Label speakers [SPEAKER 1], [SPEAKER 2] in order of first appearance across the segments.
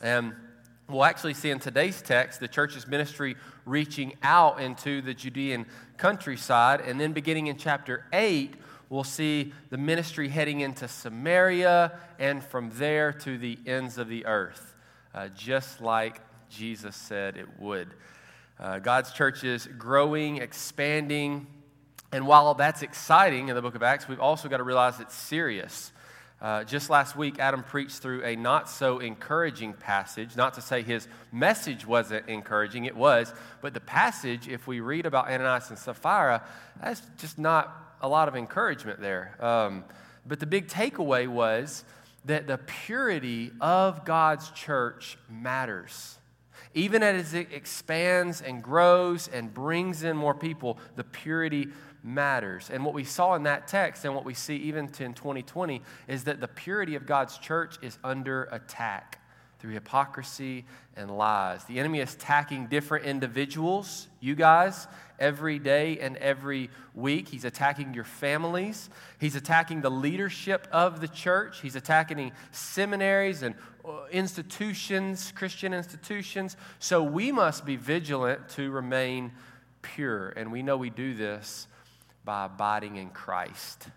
[SPEAKER 1] And we'll actually see in today's text the church's ministry reaching out into the Judean countryside. And then beginning in chapter 8, we'll see the ministry heading into Samaria and from there to the ends of the earth, uh, just like Jesus said it would. Uh, God's church is growing, expanding, and while that's exciting in the book of Acts, we've also got to realize it's serious. Uh, just last week, Adam preached through a not so encouraging passage. Not to say his message wasn't encouraging, it was. But the passage, if we read about Ananias and Sapphira, that's just not a lot of encouragement there. Um, but the big takeaway was that the purity of God's church matters. Even as it expands and grows and brings in more people, the purity matters. And what we saw in that text and what we see even to in 2020 is that the purity of God's church is under attack through hypocrisy and lies. The enemy is attacking different individuals, you guys, every day and every week. He's attacking your families. He's attacking the leadership of the church. He's attacking seminaries and uh, institutions, Christian institutions. So we must be vigilant to remain pure. And we know we do this by abiding in Christ.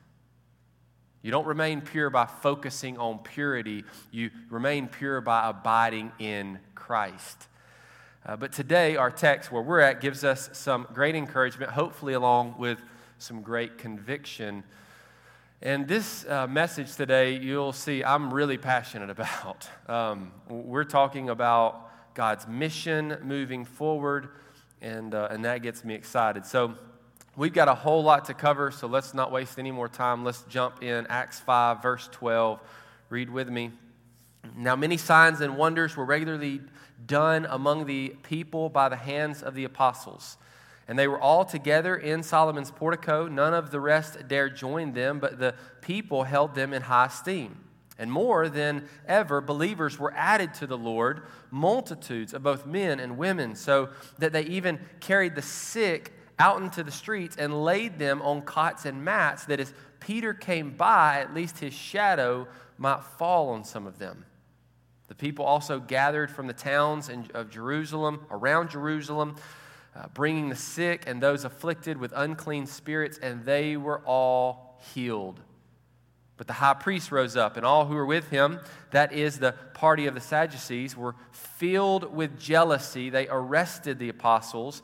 [SPEAKER 1] You don't remain pure by focusing on purity, you remain pure by abiding in Christ. Uh, but today, our text where we're at gives us some great encouragement, hopefully, along with some great conviction. And this uh, message today, you'll see I'm really passionate about. Um, we're talking about God's mission moving forward, and, uh, and that gets me excited. So, We've got a whole lot to cover, so let's not waste any more time. Let's jump in. Acts 5, verse 12. Read with me. Now, many signs and wonders were regularly done among the people by the hands of the apostles. And they were all together in Solomon's portico. None of the rest dared join them, but the people held them in high esteem. And more than ever, believers were added to the Lord, multitudes of both men and women, so that they even carried the sick out into the streets and laid them on cots and mats, that as Peter came by, at least his shadow might fall on some of them. The people also gathered from the towns of Jerusalem, around Jerusalem, uh, bringing the sick and those afflicted with unclean spirits, and they were all healed. But the high priest rose up, and all who were with him, that is the party of the Sadducees, were filled with jealousy. They arrested the apostles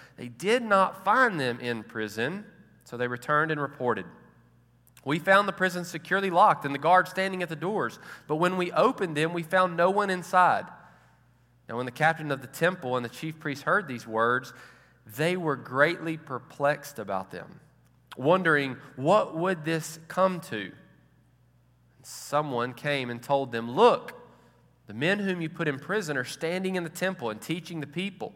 [SPEAKER 1] they did not find them in prison, so they returned and reported. We found the prison securely locked and the guards standing at the doors, but when we opened them, we found no one inside. Now, when the captain of the temple and the chief priests heard these words, they were greatly perplexed about them, wondering what would this come to. Someone came and told them, Look, the men whom you put in prison are standing in the temple and teaching the people.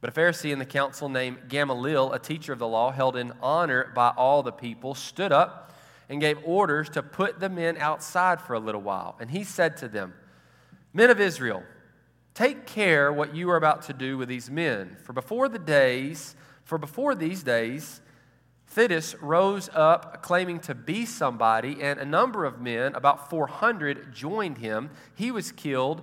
[SPEAKER 1] But a Pharisee in the council named Gamaliel, a teacher of the law, held in honor by all the people, stood up and gave orders to put the men outside for a little while. And he said to them, Men of Israel, take care what you are about to do with these men, for before the days For before these days, Theudas rose up claiming to be somebody, and a number of men, about 400, joined him. He was killed,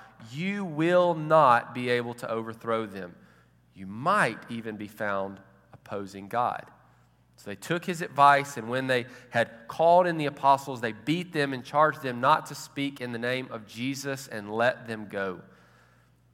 [SPEAKER 1] you will not be able to overthrow them. You might even be found opposing God. So they took his advice, and when they had called in the apostles, they beat them and charged them not to speak in the name of Jesus and let them go.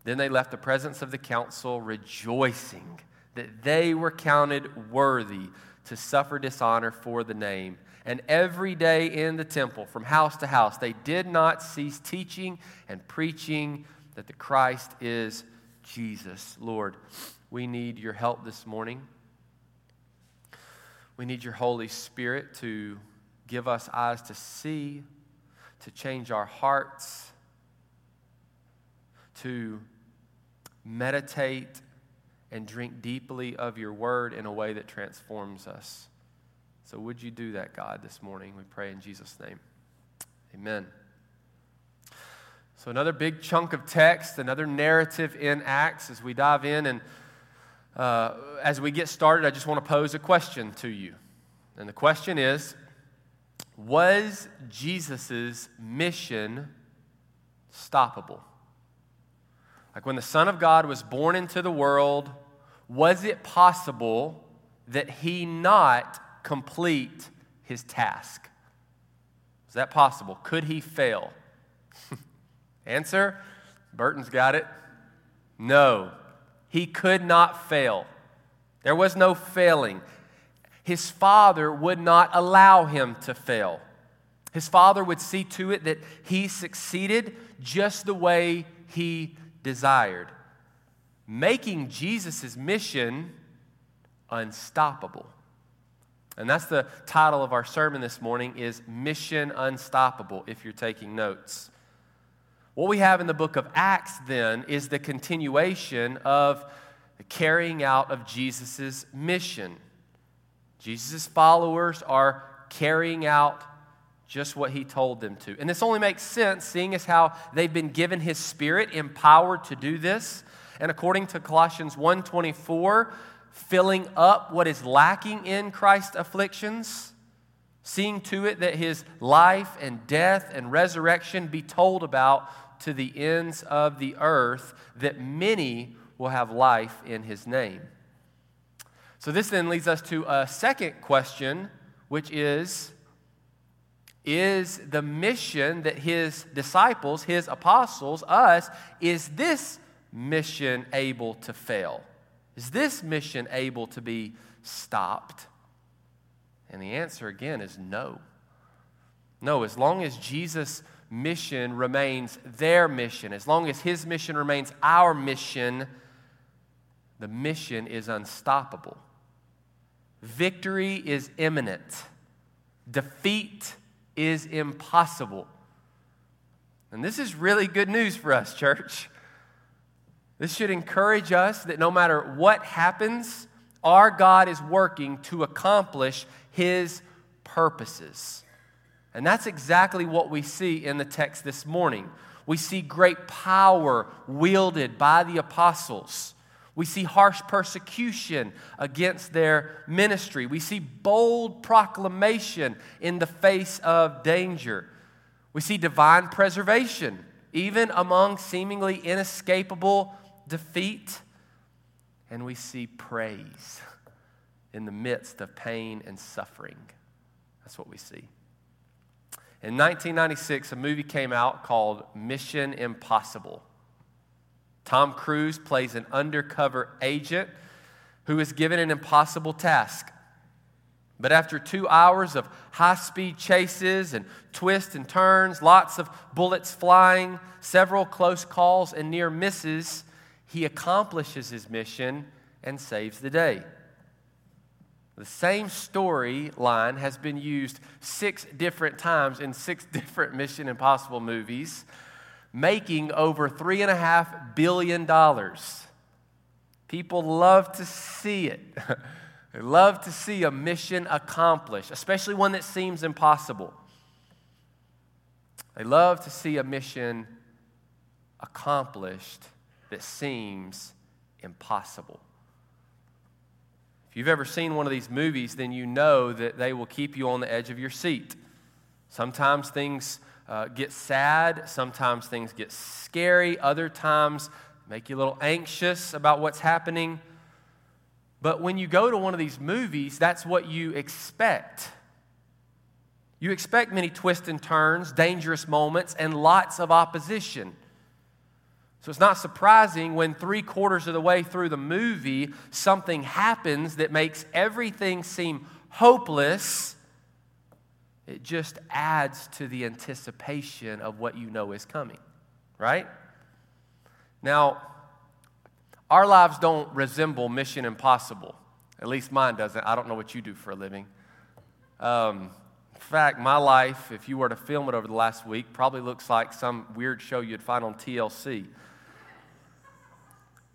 [SPEAKER 1] Then they left the presence of the council, rejoicing that they were counted worthy to suffer dishonor for the name. And every day in the temple, from house to house, they did not cease teaching and preaching that the Christ is Jesus. Lord, we need your help this morning. We need your Holy Spirit to give us eyes to see, to change our hearts, to meditate and drink deeply of your word in a way that transforms us. So, would you do that, God, this morning? We pray in Jesus' name. Amen. So, another big chunk of text, another narrative in Acts as we dive in and uh, as we get started, I just want to pose a question to you. And the question is Was Jesus' mission stoppable? Like when the Son of God was born into the world, was it possible that he not complete his task? Is that possible? Could he fail? Answer Burton's got it. No. He could not fail. There was no failing. His father would not allow him to fail. His father would see to it that he succeeded just the way he desired, making Jesus' mission unstoppable. And that's the title of our sermon this morning is Mission Unstoppable if you're taking notes. What we have in the book of Acts, then, is the continuation of the carrying out of Jesus' mission. Jesus' followers are carrying out just what he told them to. And this only makes sense seeing as how they've been given his spirit empowered to do this. And according to Colossians 1:24, filling up what is lacking in Christ's afflictions seeing to it that his life and death and resurrection be told about to the ends of the earth, that many will have life in his name. So, this then leads us to a second question, which is Is the mission that his disciples, his apostles, us, is this mission able to fail? Is this mission able to be stopped? And the answer again is no. No, as long as Jesus' mission remains their mission, as long as his mission remains our mission, the mission is unstoppable. Victory is imminent, defeat is impossible. And this is really good news for us, church. This should encourage us that no matter what happens, our God is working to accomplish his purposes. And that's exactly what we see in the text this morning. We see great power wielded by the apostles. We see harsh persecution against their ministry. We see bold proclamation in the face of danger. We see divine preservation, even among seemingly inescapable defeat. And we see praise in the midst of pain and suffering. That's what we see. In 1996, a movie came out called Mission Impossible. Tom Cruise plays an undercover agent who is given an impossible task. But after two hours of high speed chases and twists and turns, lots of bullets flying, several close calls, and near misses, he accomplishes his mission and saves the day. The same storyline has been used six different times in six different Mission Impossible movies, making over $3.5 billion. People love to see it. they love to see a mission accomplished, especially one that seems impossible. They love to see a mission accomplished that seems impossible If you've ever seen one of these movies, then you know that they will keep you on the edge of your seat. Sometimes things uh, get sad, sometimes things get scary, other times make you a little anxious about what's happening. But when you go to one of these movies, that's what you expect. You expect many twists and turns, dangerous moments, and lots of opposition. So it's not surprising when three quarters of the way through the movie, something happens that makes everything seem hopeless. It just adds to the anticipation of what you know is coming, right? Now, our lives don't resemble Mission Impossible. At least mine doesn't. I don't know what you do for a living. Um, in fact, my life, if you were to film it over the last week, probably looks like some weird show you'd find on TLC.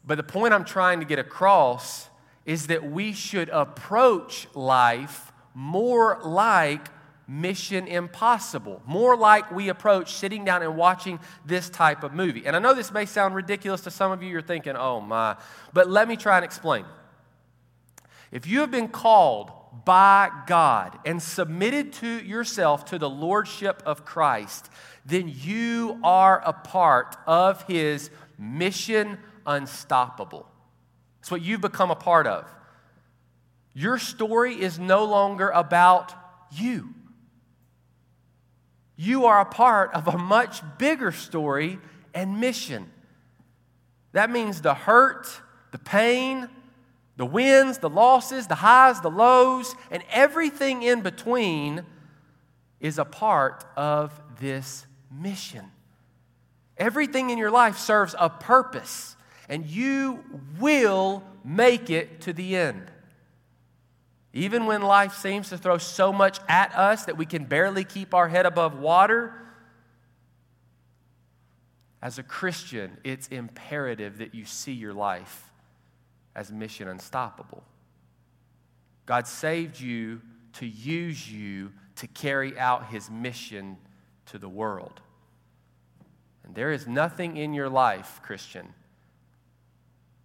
[SPEAKER 1] But the point I'm trying to get across is that we should approach life more like Mission Impossible, more like we approach sitting down and watching this type of movie. And I know this may sound ridiculous to some of you. You're thinking, oh my. But let me try and explain. If you have been called by God and submitted to yourself to the lordship of Christ, then you are a part of his mission unstoppable. It's what you've become a part of. Your story is no longer about you. You are a part of a much bigger story and mission. That means the hurt, the pain, the wins, the losses, the highs, the lows, and everything in between is a part of this mission. Everything in your life serves a purpose and you will make it to the end. Even when life seems to throw so much at us that we can barely keep our head above water, as a Christian, it's imperative that you see your life as mission unstoppable. God saved you to use you to carry out his mission to the world. And there is nothing in your life, Christian,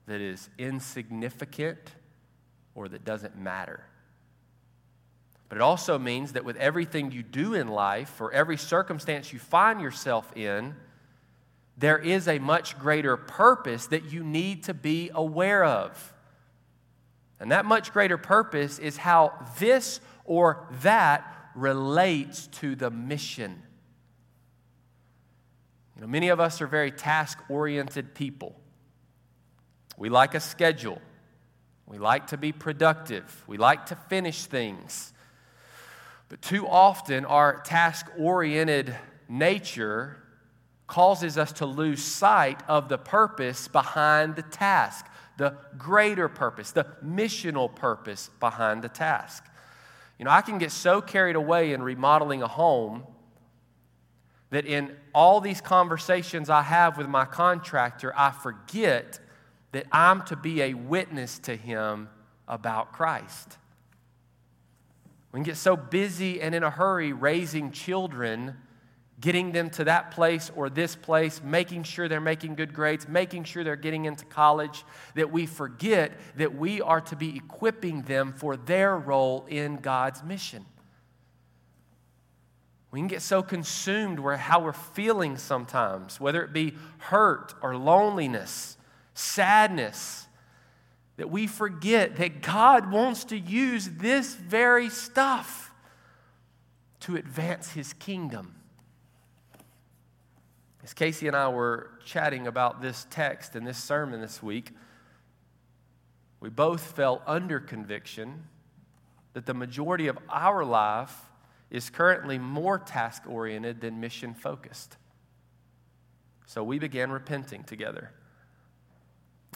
[SPEAKER 1] that is insignificant or that doesn't matter. But it also means that with everything you do in life, or every circumstance you find yourself in, there is a much greater purpose that you need to be aware of. And that much greater purpose is how this or that relates to the mission. You know, many of us are very task oriented people. We like a schedule. We like to be productive. We like to finish things. But too often, our task oriented nature causes us to lose sight of the purpose behind the task, the greater purpose, the missional purpose behind the task. You know, I can get so carried away in remodeling a home that in all these conversations I have with my contractor, I forget that I'm to be a witness to him about Christ. We can get so busy and in a hurry raising children, getting them to that place or this place, making sure they're making good grades, making sure they're getting into college, that we forget that we are to be equipping them for their role in God's mission. We can get so consumed with how we're feeling sometimes, whether it be hurt or loneliness sadness, that we forget that God wants to use this very stuff to advance his kingdom. As Casey and I were chatting about this text and this sermon this week, we both felt under conviction that the majority of our life is currently more task oriented than mission focused. So we began repenting together.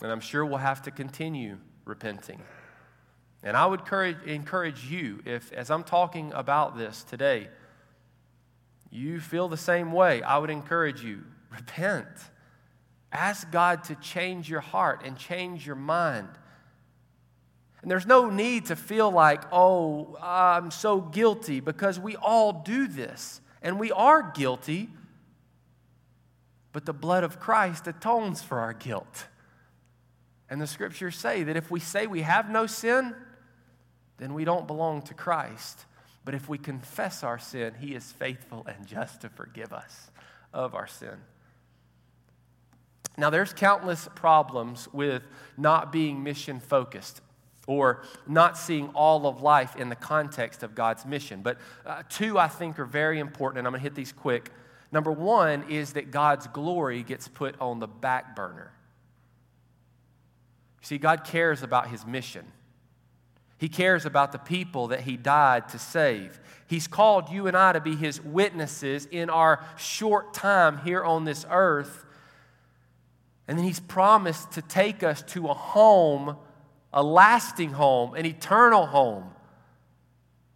[SPEAKER 1] And I'm sure we'll have to continue repenting. And I would encourage, you, if as I'm talking about this today, you feel the same way, I would encourage you repent. Ask God to change your heart and change your mind. And there's no need to feel like, oh, I'm so guilty, because we all do this. And we are guilty, but the blood of Christ atones for our guilt. And the scriptures say that if we say we have no sin, then we don't belong to Christ. But if we confess our sin, He is faithful and just to forgive us of our sin. Now, there's countless problems with not being mission focused or not seeing all of life in the context of God's mission. But uh, two I think are very important, and I'm going to hit these quick. Number one is that God's glory gets put on the back burner. See, God cares about his mission. He cares about the people that he died to save. He's called you and I to be his witnesses in our short time here on this earth. And then he's promised to take us to a home a lasting home, an eternal home,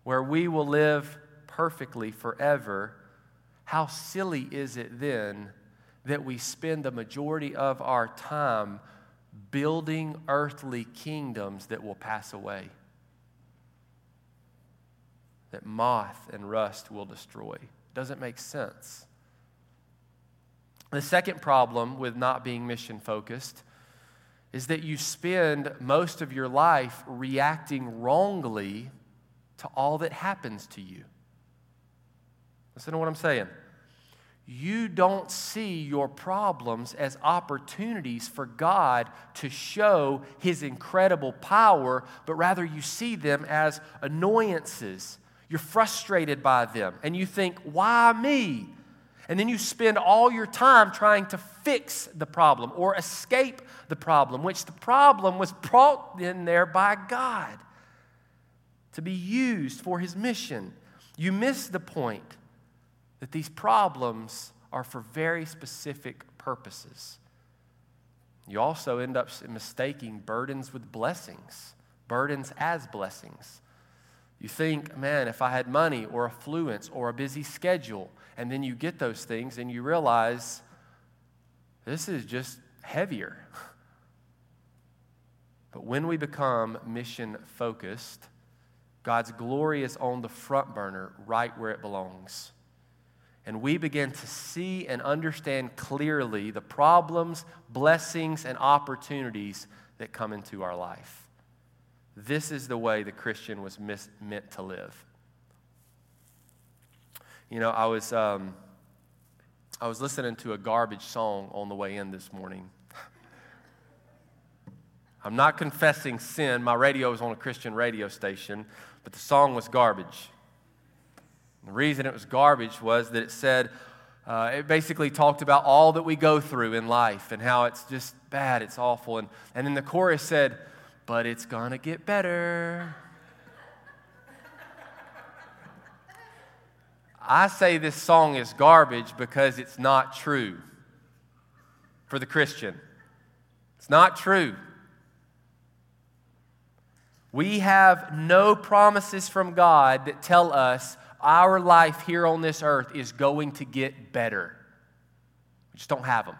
[SPEAKER 1] where we will live perfectly forever, how silly is it then that we spend the majority of our time building earthly kingdoms that will pass away? That moth and rust will destroy. Doesn't make sense. The second problem with not being mission focused is that you spend most of your life reacting wrongly to all that happens to you. Listen to what I'm saying. You don't see your problems as opportunities for God to show His incredible power, but rather you see them as annoyances. You're frustrated by them, and you think, why me? And then you spend all your time trying to fix the problem or escape the problem, which the problem was brought in there by God to be used for his mission. You miss the point that these problems are for very specific purposes. You also end up mistaking burdens with blessings, burdens as blessings. You think, man, if I had money or affluence or a busy schedule, and then you get those things and you realize this is just heavier. But when we become mission focused, God's glory is on the front burner, right where it belongs. And we begin to see and understand clearly the problems, blessings, and opportunities that come into our life. This is the way the Christian was mis- meant to live. You know, I was, um, I was listening to a garbage song on the way in this morning. I'm not confessing sin. My radio was on a Christian radio station, but the song was garbage. The reason it was garbage was that it said, uh, it basically talked about all that we go through in life and how it's just bad, it's awful. And, and then the chorus said, but it's gonna get better. I say this song is garbage because it's not true for the Christian. It's not true. We have no promises from God that tell us our life here on this earth is going to get better. We just don't have them.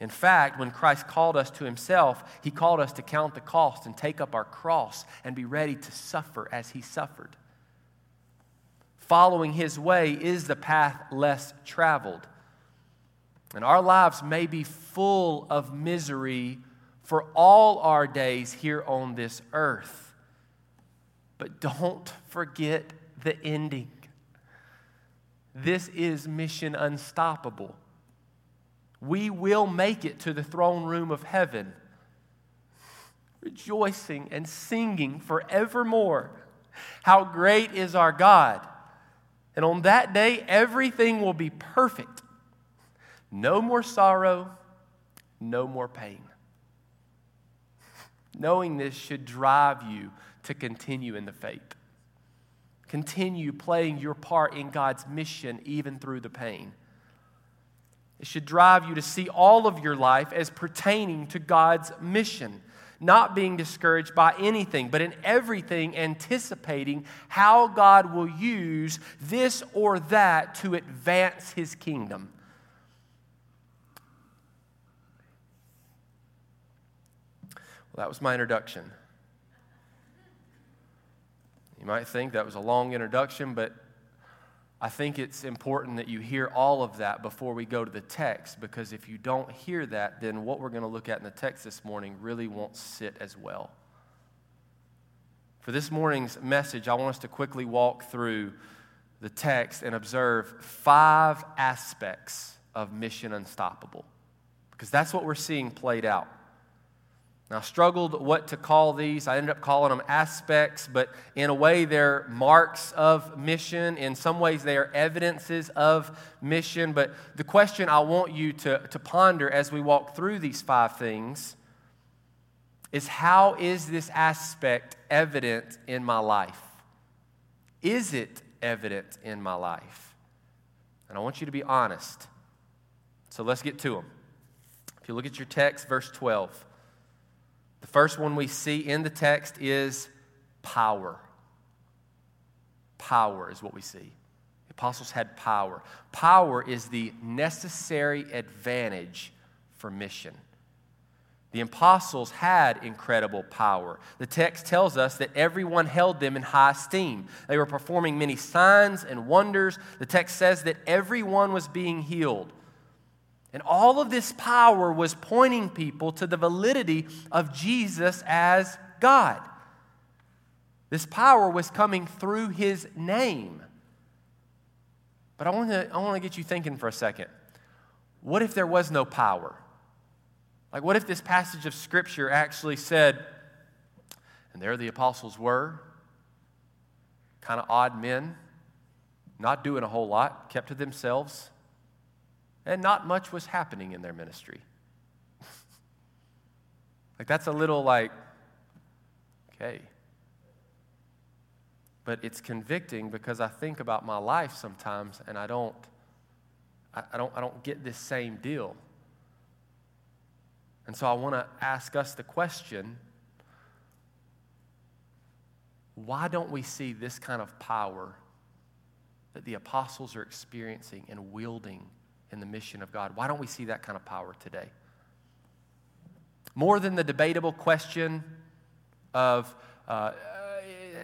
[SPEAKER 1] In fact, when Christ called us to himself, he called us to count the cost and take up our cross and be ready to suffer as he suffered following his way is the path less traveled. And our lives may be full of misery for all our days here on this earth. But don't forget the ending. This is mission unstoppable. We will make it to the throne room of heaven, rejoicing and singing forevermore. How great is our God! And on that day, everything will be perfect. No more sorrow, no more pain. Knowing this should drive you to continue in the faith. Continue playing your part in God's mission even through the pain. It should drive you to see all of your life as pertaining to God's mission. not being discouraged by anything, but in everything anticipating how God will use this or that to advance his kingdom. Well, that was my introduction. You might think that was a long introduction, but I think it's important that you hear all of that before we go to the text, because if you don't hear that, then what we're going to look at in the text this morning really won't sit as well. For this morning's message, I want us to quickly walk through the text and observe five aspects of Mission Unstoppable, because that's what we're seeing played out. Now, I struggled what to call these. I ended up calling them aspects, but in a way, they're marks of mission. In some ways, they are evidences of mission. But the question I want you to, to ponder as we walk through these five things is how is this aspect evident in my life? Is it evident in my life? And I want you to be honest. So let's get to them. If you look at your text, verse 12. The first one we see in the text is power. Power is what we see. The apostles had power. Power is the necessary advantage for mission. The apostles had incredible power. The text tells us that everyone held them in high esteem. They were performing many signs and wonders. The text says that everyone was being healed. And all of this power was pointing people to the validity of Jesus as God. This power was coming through his name. But I want to I want to get you thinking for a second. What if there was no power? Like, what if this passage of Scripture actually said, and there the apostles were, kind of odd men, not doing a whole lot, kept to themselves and not much was happening in their ministry. like, that's a little like, okay. But it's convicting because I think about my life sometimes and I don't, I, I don't, I don't get this same deal. And so I want to ask us the question why don't we see this kind of power that the apostles are experiencing and wielding in the mission of God. Why don't we see that kind of power today? More than the debatable question of uh,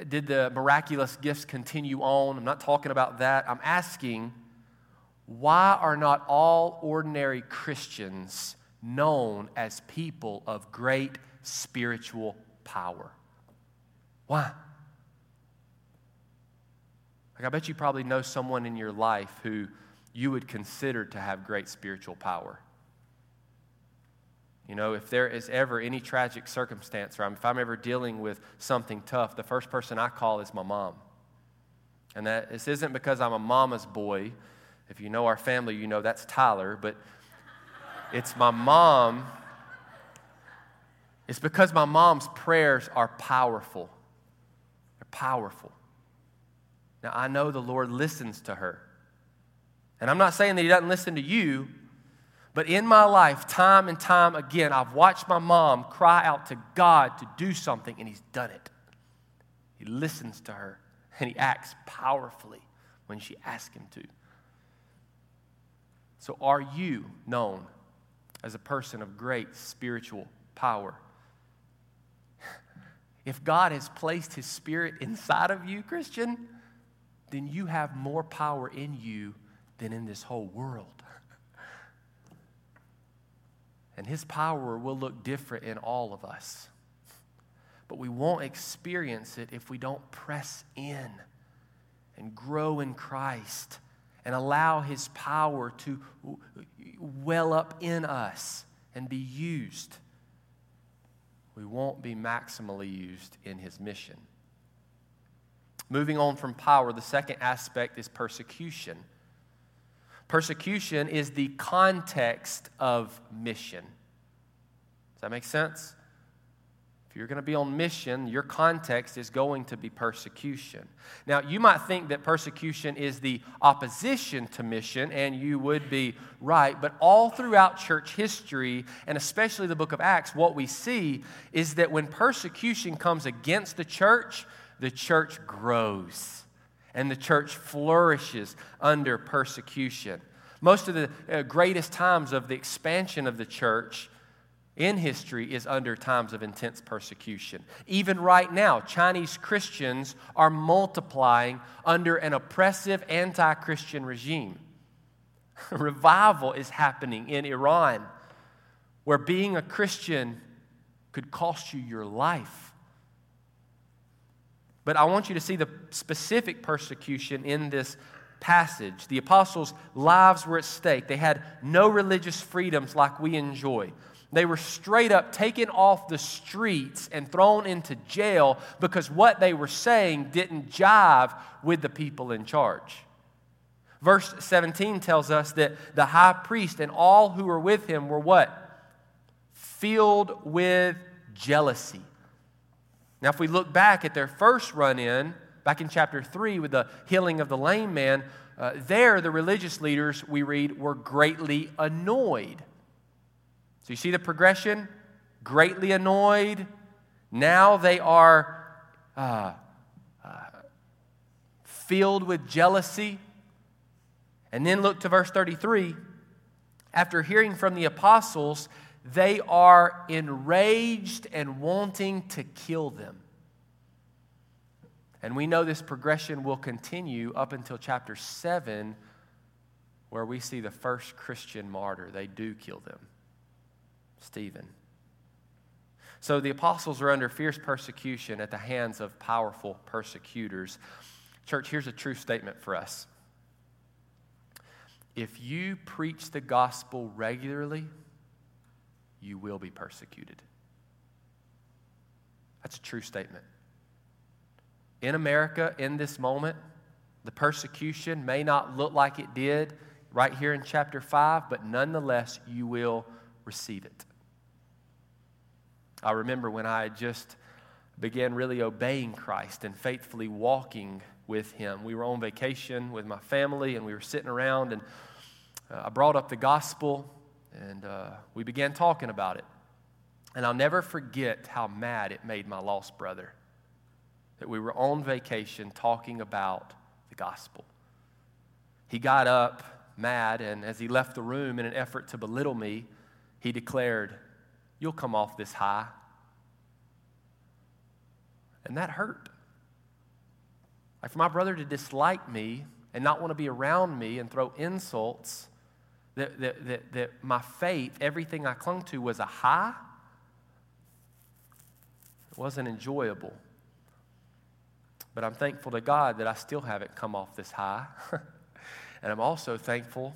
[SPEAKER 1] did the miraculous gifts continue on? I'm not talking about that. I'm asking why are not all ordinary Christians known as people of great spiritual power? Why? Like, I bet you probably know someone in your life who you would consider to have great spiritual power. You know, if there is ever any tragic circumstance, or if I'm ever dealing with something tough, the first person I call is my mom. And that this isn't because I'm a mama's boy. If you know our family, you know that's Tyler, but it's my mom. It's because my mom's prayers are powerful. They're powerful. Now, I know the Lord listens to her. And I'm not saying that he doesn't listen to you, but in my life, time and time again, I've watched my mom cry out to God to do something, and he's done it. He listens to her, and he acts powerfully when she asks him to. So, are you known as a person of great spiritual power? If God has placed his spirit inside of you, Christian, then you have more power in you than in this whole world. And his power will look different in all of us. But we won't experience it if we don't press in and grow in Christ and allow his power to well up in us and be used. We won't be maximally used in his mission. Moving on from power, the second aspect is persecution. Persecution is the context of mission. Does that make sense? If you're going to be on mission, your context is going to be persecution. Now, you might think that persecution is the opposition to mission, and you would be right, but all throughout church history, and especially the book of Acts, what we see is that when persecution comes against the church, the church grows and the church flourishes under persecution. Most of the uh, greatest times of the expansion of the church in history is under times of intense persecution. Even right now, Chinese Christians are multiplying under an oppressive anti Christian regime. Revival is happening in Iran, where being a Christian could cost you your life. But I want you to see the specific persecution in this passage. The apostles' lives were at stake. They had no religious freedoms like we enjoy. They were straight up taken off the streets and thrown into jail because what they were saying didn't jive with the people in charge. Verse 17 tells us that the high priest and all who were with him were what? Filled with jealousy. Now, if we look back at their first run in, back in chapter 3 with the healing of the lame man, uh, there the religious leaders, we read, were greatly annoyed so you see the progression? Greatly annoyed. Now they are uh, uh, filled with jealousy. And then look to verse 33. After hearing from the apostles, they are enraged and wanting to kill them. And we know this progression will continue up until chapter 7, where we see the first Christian martyr. They do kill them. Stephen. So the apostles are under fierce persecution at the hands of powerful persecutors. Church, here's a true statement for us. If you preach the gospel regularly, you will be persecuted. That's a true statement. In America, in this moment, the persecution may not look like it did right here in chapter 5, but nonetheless, you will receive it. I remember when I just began really obeying Christ and faithfully walking with Him. We were on vacation with my family and we were sitting around, and uh, I brought up the gospel and uh, we began talking about it. And I'll never forget how mad it made my lost brother that we were on vacation talking about the gospel. He got up mad, and as he left the room in an effort to belittle me, he declared, You'll come off this high. And that hurt. Like for my brother to dislike me and not want to be around me and throw insults, that, that, that, that my faith, everything I clung to, was a high, it wasn't enjoyable. But I'm thankful to God that I still haven't come off this high. and I'm also thankful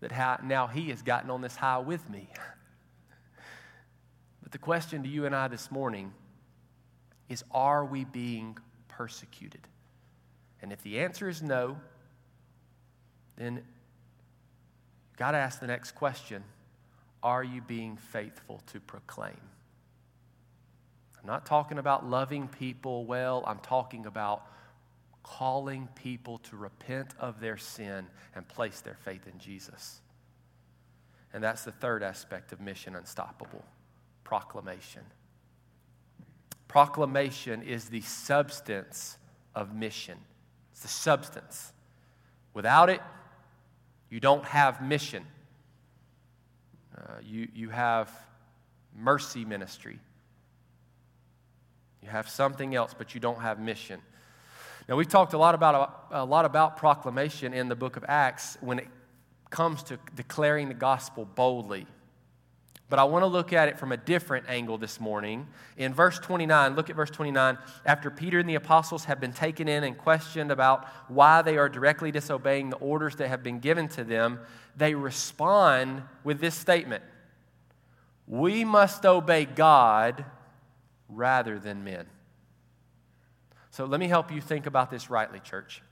[SPEAKER 1] that how, now He has gotten on this high with me. But the question to you and I this morning is are we being persecuted? And if the answer is no, then got to ask the next question Are you being faithful to proclaim? I'm not talking about loving people well, I'm talking about calling people to repent of their sin and place their faith in Jesus. And that's the third aspect of Mission Unstoppable proclamation. Proclamation is the substance of mission, it's the substance. Without it, you don't have mission. Uh, you, you have mercy ministry. You have something else, but you don't have mission. Now, we've talked a lot about, a lot about proclamation in the book of Acts when it comes to declaring the gospel boldly. But I want to look at it from a different angle this morning. In verse 29, look at verse 29. After Peter and the apostles have been taken in and questioned about why they are directly disobeying the orders that have been given to them, they respond with this statement We must obey God rather than men. So let me help you think about this rightly, church.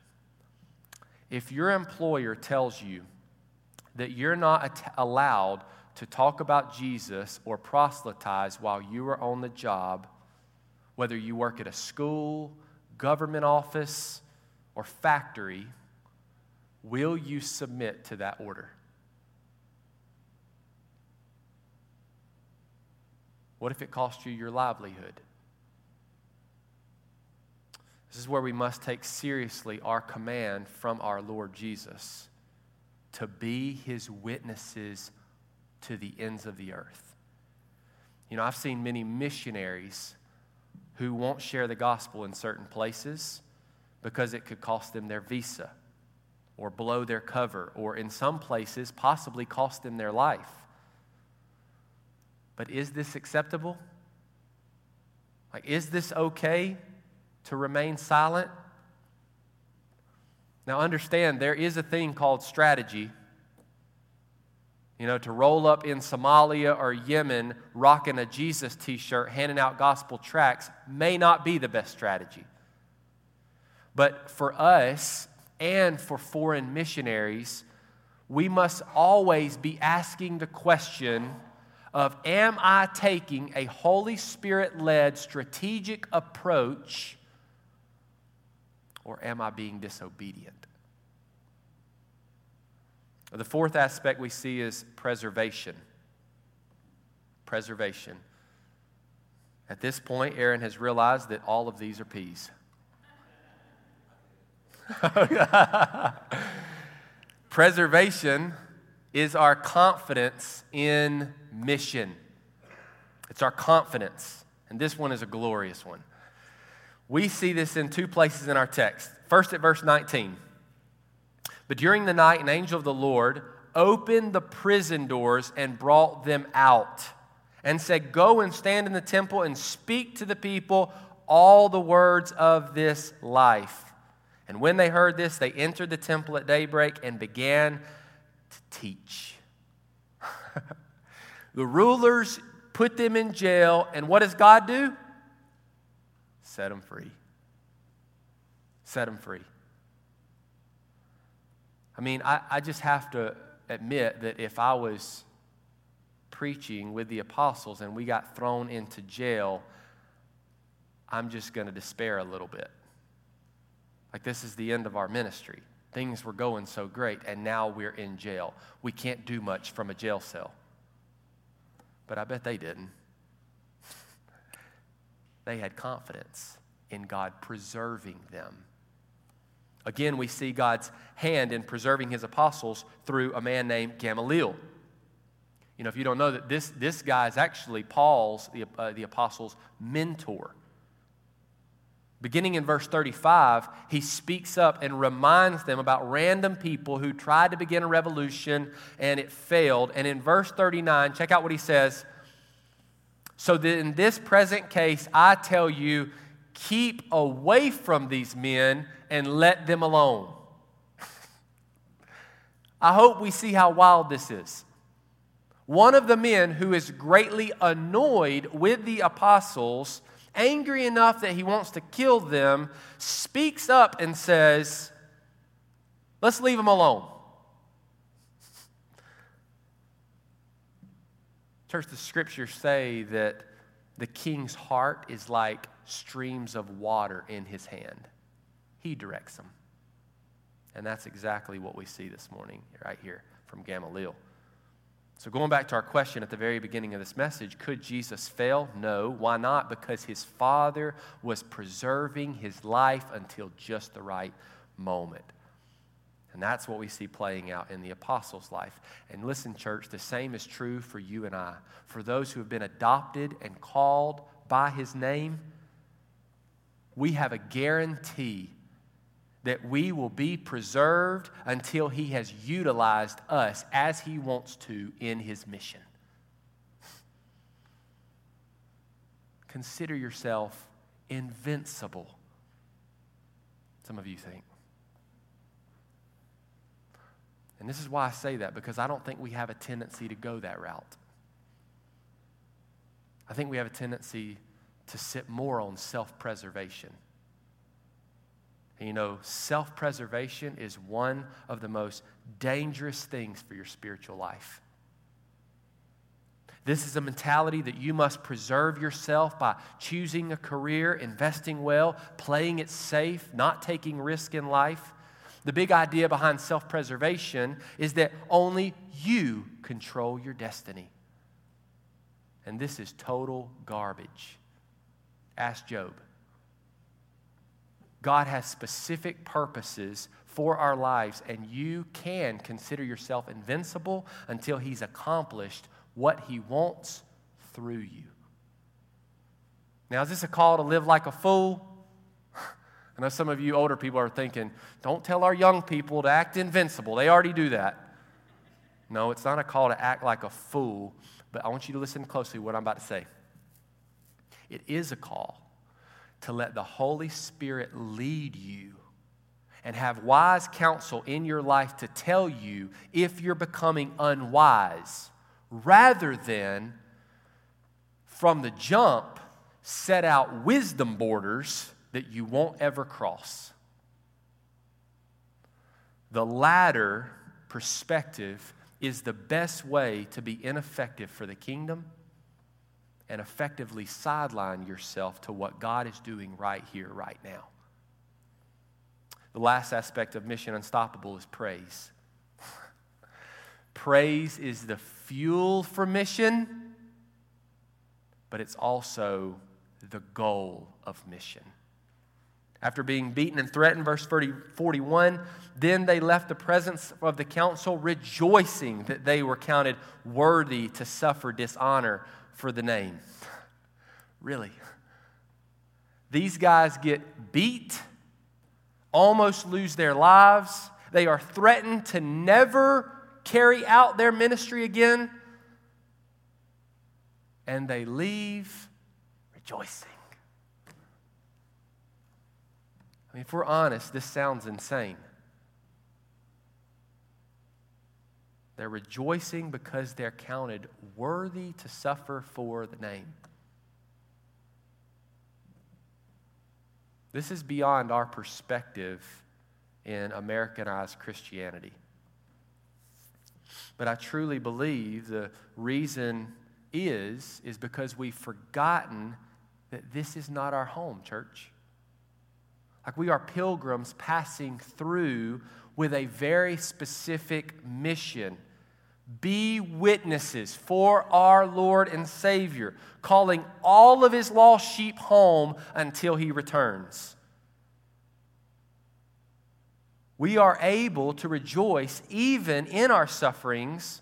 [SPEAKER 1] If your employer tells you that you're not allowed to talk about Jesus or proselytize while you are on the job, whether you work at a school, government office, or factory, will you submit to that order? What if it cost you your livelihood? This is where we must take seriously our command from our Lord Jesus to be his witnesses to the ends of the earth. You know, I've seen many missionaries who won't share the gospel in certain places because it could cost them their visa or blow their cover, or in some places, possibly cost them their life. But is this acceptable? Like, is this okay to remain silent? Now, understand there is a thing called strategy. You know, to roll up in Somalia or Yemen rocking a Jesus t shirt, handing out gospel tracts may not be the best strategy. But for us and for foreign missionaries, we must always be asking the question of Am I taking a Holy Spirit led strategic approach or am I being disobedient? The fourth aspect we see is preservation. Preservation. At this point, Aaron has realized that all of these are P's. Preservation is our confidence in mission. It's our confidence. And this one is a glorious one. We see this in two places in our text. First, at verse 19. But during the night, an angel of the Lord opened the prison doors and brought them out and said, Go and stand in the temple and speak to the people all the words of this life. And when they heard this, they entered the temple at daybreak and began to teach. the rulers put them in jail, and what does God do? Set them free. Set them free. I mean, I, I just have to admit that if I was preaching with the apostles and we got thrown into jail, I'm just going to despair a little bit. Like, this is the end of our ministry. Things were going so great, and now we're in jail. We can't do much from a jail cell. But I bet they didn't. they had confidence in God preserving them. Again, we see God's hand in preserving his apostles through a man named Gamaliel. You know, if you don't know that this, this guy is actually Paul's, the, uh, the apostle's mentor. Beginning in verse 35, he speaks up and reminds them about random people who tried to begin a revolution and it failed. And in verse 39, check out what he says. So that in this present case, I tell you, keep away from these men and let them alone. I hope we see how wild this is. One of the men who is greatly annoyed with the apostles, angry enough that he wants to kill them, speaks up and says, Let's leave them alone. Church, the scriptures say that the king's heart is like streams of water in his hand. He directs them. And that's exactly what we see this morning, right here from Gamaliel. So, going back to our question at the very beginning of this message, could Jesus fail? No. Why not? Because his Father was preserving his life until just the right moment. And that's what we see playing out in the apostles' life. And listen, church, the same is true for you and I. For those who have been adopted and called by his name, we have a guarantee that we will be preserved until He has utilized us as He wants to in His mission. Consider yourself invincible. Some of you think. And this is why I say that, because I don't think we have a tendency to go that route. I think we have a tendency to sit more on self preservation. And you know, self preservation is one of the most dangerous things for your spiritual life. This is a mentality that you must preserve yourself by choosing a career, investing well, playing it safe, not taking risk in life. The big idea behind self preservation is that only you control your destiny. And this is total garbage. Ask Job. God has specific purposes for our lives, and you can consider yourself invincible until He's accomplished what He wants through you. Now, is this a call to live like a fool? I know some of you older people are thinking, don't tell our young people to act invincible. They already do that. No, it's not a call to act like a fool, but I want you to listen closely to what I'm about to say. It is a call to let the Holy Spirit lead you and have wise counsel in your life to tell you if you're becoming unwise, rather than from the jump set out wisdom borders that you won't ever cross. The latter perspective is the best way to be ineffective for the kingdom and effectively sideline yourself to what God is doing right here, right now. The last aspect of Mission Unstoppable is praise. praise is the fuel for mission, but it's also the goal of mission. After being beaten and threatened, verse 30, 41, then they left the presence of the council, rejoicing that they were counted worthy to suffer dishonor for the name. Really? These guys get beat, almost lose their lives. They are threatened to never carry out their ministry again. And they leave rejoicing. I mean, if we're honest, this sounds insane. They're rejoicing because they're counted worthy to suffer for the name. This is beyond our perspective in Americanized Christianity. But I truly believe the reason is is because we've forgotten that this is not our home, church. Like we are pilgrims passing through with a very specific mission. Be witnesses for our Lord and Savior, calling all of his lost sheep home until he returns. We are able to rejoice even in our sufferings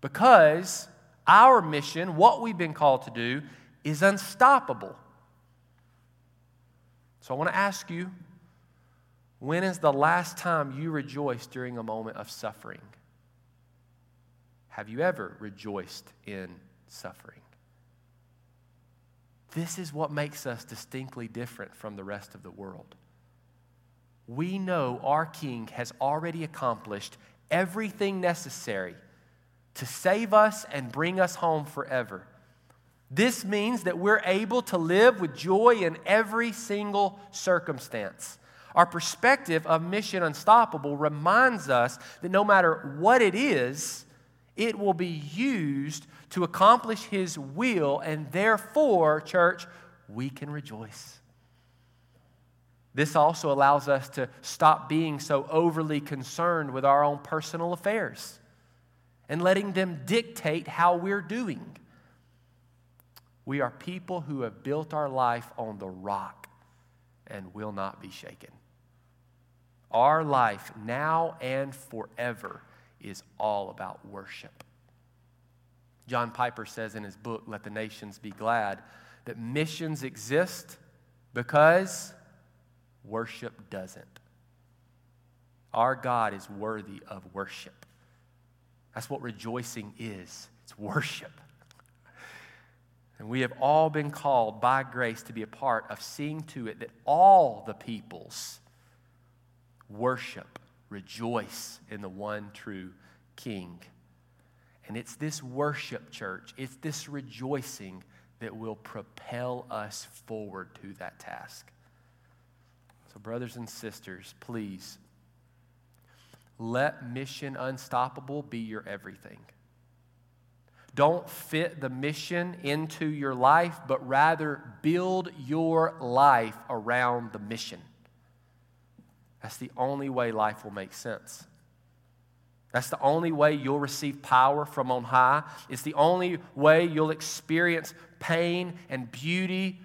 [SPEAKER 1] because our mission, what we've been called to do, is unstoppable. So I want to ask you when is the last time you rejoiced during a moment of suffering? Have you ever rejoiced in suffering? This is what makes us distinctly different from the rest of the world. We know our King has already accomplished everything necessary to save us and bring us home forever. This means that we're able to live with joy in every single circumstance. Our perspective of Mission Unstoppable reminds us that no matter what it is, it will be used to accomplish His will, and therefore, church, we can rejoice. This also allows us to stop being so overly concerned with our own personal affairs and letting them dictate how we're doing. We are people who have built our life on the rock and will not be shaken. Our life now and forever is all about worship. John Piper says in his book, Let the Nations Be Glad, that missions exist because worship doesn't. Our God is worthy of worship. That's what rejoicing is it's worship. And we have all been called by grace to be a part of seeing to it that all the peoples worship, rejoice in the one true King. And it's this worship, church, it's this rejoicing that will propel us forward to that task. So, brothers and sisters, please let Mission Unstoppable be your everything. Don't fit the mission into your life, but rather build your life around the mission. That's the only way life will make sense. That's the only way you'll receive power from on high. It's the only way you'll experience pain and beauty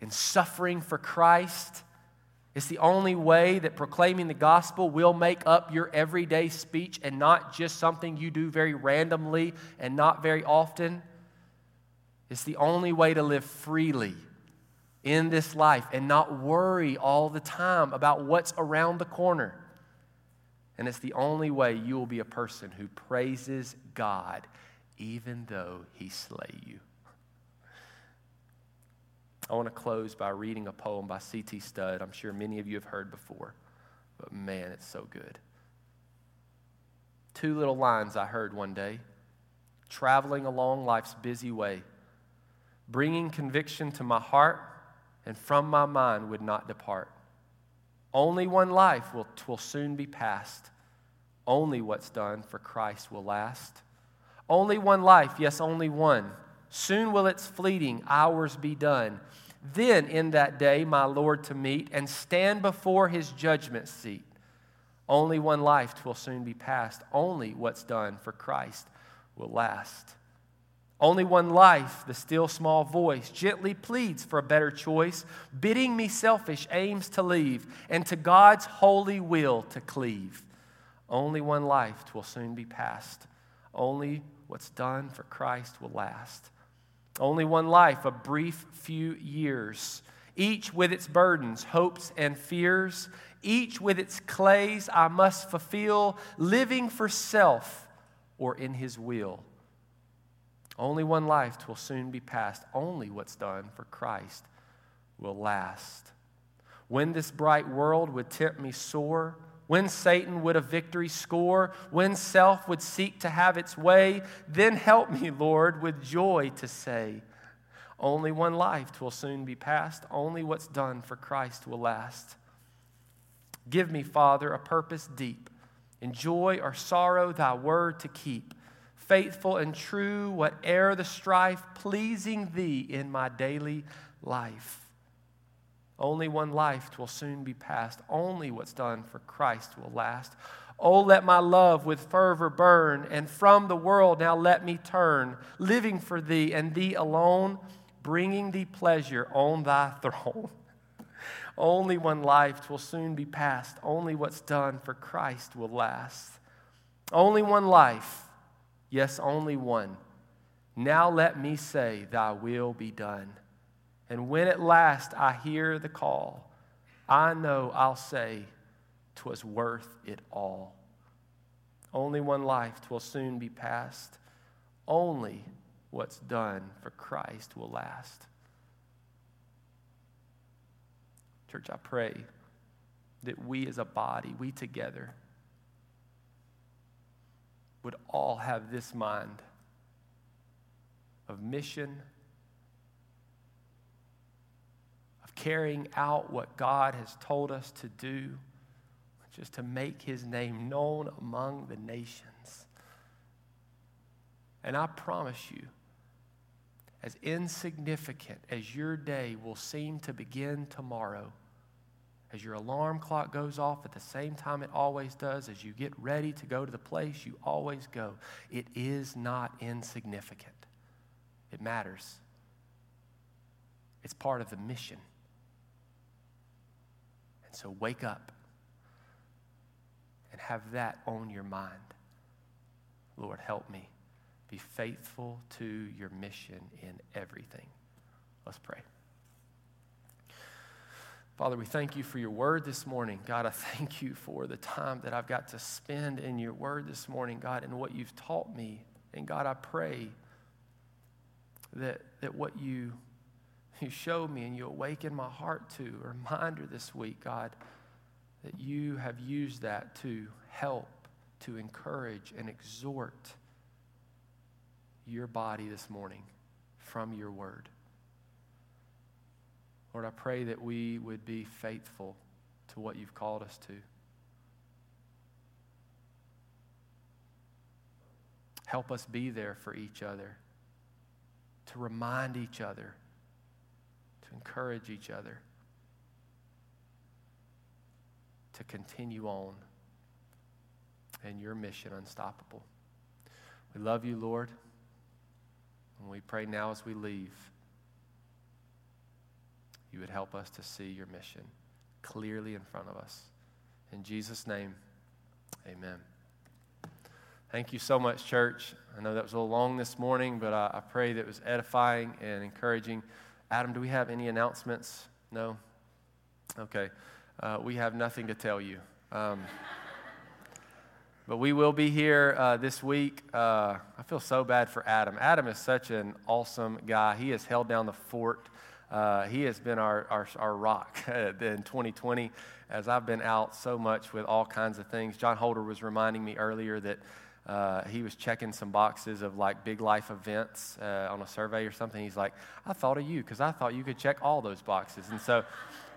[SPEAKER 1] and suffering for Christ. It's the only way that proclaiming the gospel will make up your everyday speech and not just something you do very randomly and not very often. It's the only way to live freely in this life and not worry all the time about what's around the corner. And it's the only way you will be a person who praises God even though he slay you. I want to close by reading a poem by C.T. Studd. I'm sure many of you have heard before, but man, it's so good. Two little lines I heard one day traveling along life's busy way, bringing conviction to my heart and from my mind would not depart. Only one life will, will soon be past. Only what's done for Christ will last. Only one life, yes, only one. Soon will its fleeting hours be done. Then in that day, my Lord to meet and stand before his judgment seat. Only one life will soon be past. Only what's done for Christ will last. Only one life, the still small voice gently pleads for a better choice, bidding me selfish aims to leave and to God's holy will to cleave. Only one life will soon be past. Only what's done for Christ will last. Only one life, a brief few years, each with its burdens, hopes, and fears, each with its clays I must fulfill, living for self or in His will. Only one life twill soon be past. Only what's done for Christ will last. When this bright world would tempt me sore, when Satan would a victory score, when self would seek to have its way, then help me, Lord, with joy to say, Only one life will soon be past. Only what's done for Christ will last. Give me, Father, a purpose deep. In joy or sorrow, thy word to keep faithful and true, whate'er the strife, pleasing thee in my daily life. Only one life will soon be past. Only what's done for Christ will last. Oh, let my love with fervor burn, and from the world now let me turn, living for thee and thee alone, bringing thee pleasure on thy throne. Only one life will soon be past. Only what's done for Christ will last. Only one life yes, only one. Now let me say, Thy will be done. And when at last I hear the call, I know I'll say, Twas worth it all. Only one life twill soon be past. Only what's done for Christ will last. Church, I pray that we as a body, we together, would all have this mind of mission, of carrying out what God has told us to do, which is to make his name known among the nations. And I promise you, as insignificant as your day will seem to begin tomorrow, as your alarm clock goes off at the same time it always does, as you get ready to go to the place you always go, it is not insignificant. It matters. It's part of the mission. And so wake up and have that on your mind. Lord, help me be faithful to your mission in everything. Let's pray. Father, we thank you for your word this morning. God, I thank you for the time that I've got to spend in your word this morning, God, and what you've taught me. And God, I pray that, that what you, you show me and you awaken my heart to, a reminder this week, God, that you have used that to help, to encourage, and exhort your body this morning from your word. Lord, I pray that we would be faithful to what you've called us to. Help us be there for each other, to remind each other, to encourage each other, to continue on in your mission unstoppable. We love you, Lord. And we pray now as we leave, you would help us to see your mission clearly in front of us. In Jesus' name, amen. Thank you so much, church. I know that was a little long this morning, but I, I pray that it was edifying and encouraging. Adam, do we have any announcements? No? Okay. Uh, we have nothing to tell you. Um, but we will be here uh, this week. Uh, I feel so bad for Adam. Adam is such an awesome guy. He has held down the fort. Uh, he has been our, our, our rock in 2020 as I've been out so much with all kinds of things. John Holder was reminding me earlier that uh, he was checking some boxes of like big life events uh, on a survey or something. He's like, I thought of you because I thought you could check all those boxes. And so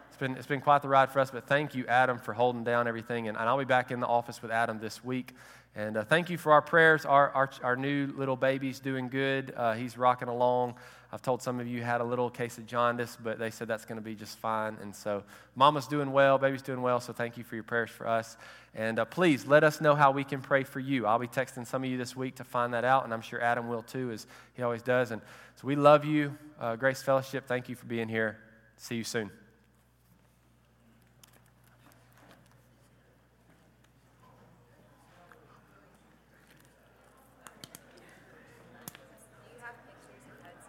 [SPEAKER 1] it's been, it's been quite the ride for us, but thank you, Adam, for holding down everything. And, and I'll be back in the office with Adam this week. And uh, thank you for our prayers. Our, our, our new little baby's doing good. Uh, he's rocking along. I've told some of you had a little case of jaundice, but they said that's going to be just fine. And so, mama's doing well, baby's doing well. So, thank you for your prayers for us. And uh, please let us know how we can pray for you. I'll be texting some of you this week to find that out, and I'm sure Adam will too, as he always does. And so, we love you. Uh, Grace Fellowship, thank you for being here. See you soon.